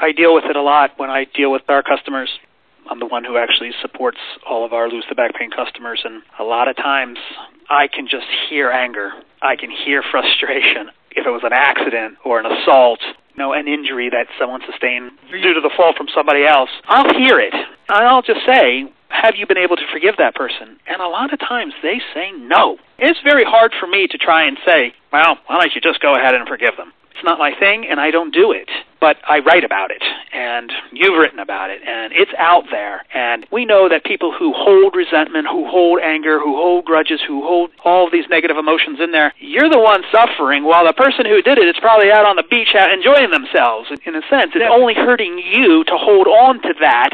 I deal with it a lot when I deal with our customers. I'm the one who actually supports all of our lose the back pain customers, and a lot of times I can just hear anger. I can hear frustration. If it was an accident or an assault, you know, an injury that someone sustained due to the fall from somebody else, I'll hear it. I'll just say, have you been able to forgive that person? And a lot of times they say no. It's very hard for me to try and say, well, why don't you just go ahead and forgive them? It's not my thing, and I don't do it. But I write about it, and you've written about it, and it's out there. And we know that people who hold resentment, who hold anger, who hold grudges, who hold all of these negative emotions in there, you're the one suffering, while the person who did it is probably out on the beach out enjoying themselves. In a sense, it's only hurting you to hold on to that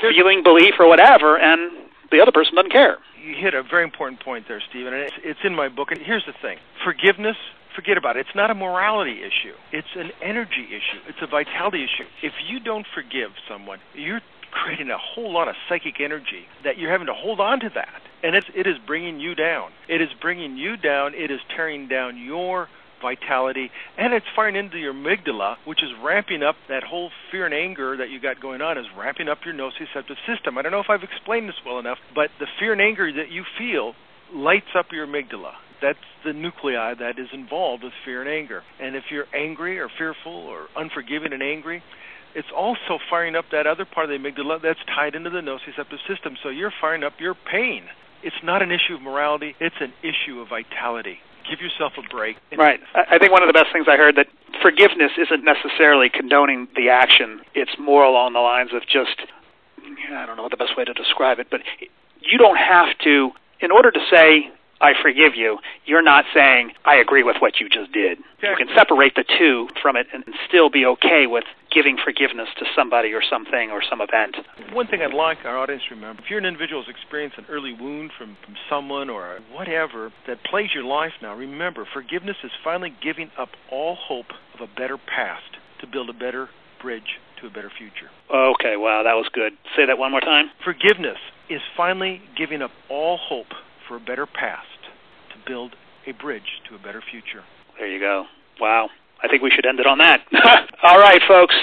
feeling, belief, or whatever, and the other person doesn't care. You hit a very important point there, Stephen, and it's, it's in my book. And here's the thing forgiveness forget about it. It's not a morality issue. It's an energy issue. It's a vitality issue. If you don't forgive someone, you're creating a whole lot of psychic energy that you're having to hold on to that. And it's, it is bringing you down. It is bringing you down. It is tearing down your vitality, and it's firing into your amygdala, which is ramping up that whole fear and anger that you got going on, is ramping up your nociceptive system. I don't know if I've explained this well enough, but the fear and anger that you feel lights up your amygdala. That's the nuclei that is involved with fear and anger. And if you're angry or fearful or unforgiving and angry, it's also firing up that other part of the amygdala that's tied into the nociceptive system. So you're firing up your pain. It's not an issue of morality, it's an issue of vitality. Give yourself a break. Right. I think one of the best things I heard that forgiveness isn't necessarily condoning the action. It's more along the lines of just I don't know what the best way to describe it, but you don't have to in order to say I forgive you, you're not saying, I agree with what you just did. Yeah. You can separate the two from it and still be okay with giving forgiveness to somebody or something or some event. One thing I'd like our audience to remember if you're an individual who's experienced an early wound from, from someone or whatever that plagues your life now, remember, forgiveness is finally giving up all hope of a better past to build a better bridge to a better future. Okay, wow, that was good. Say that one more time. Forgiveness is finally giving up all hope for a better past to build a bridge to a better future. There you go. Wow. I think we should end it on that. All right, folks.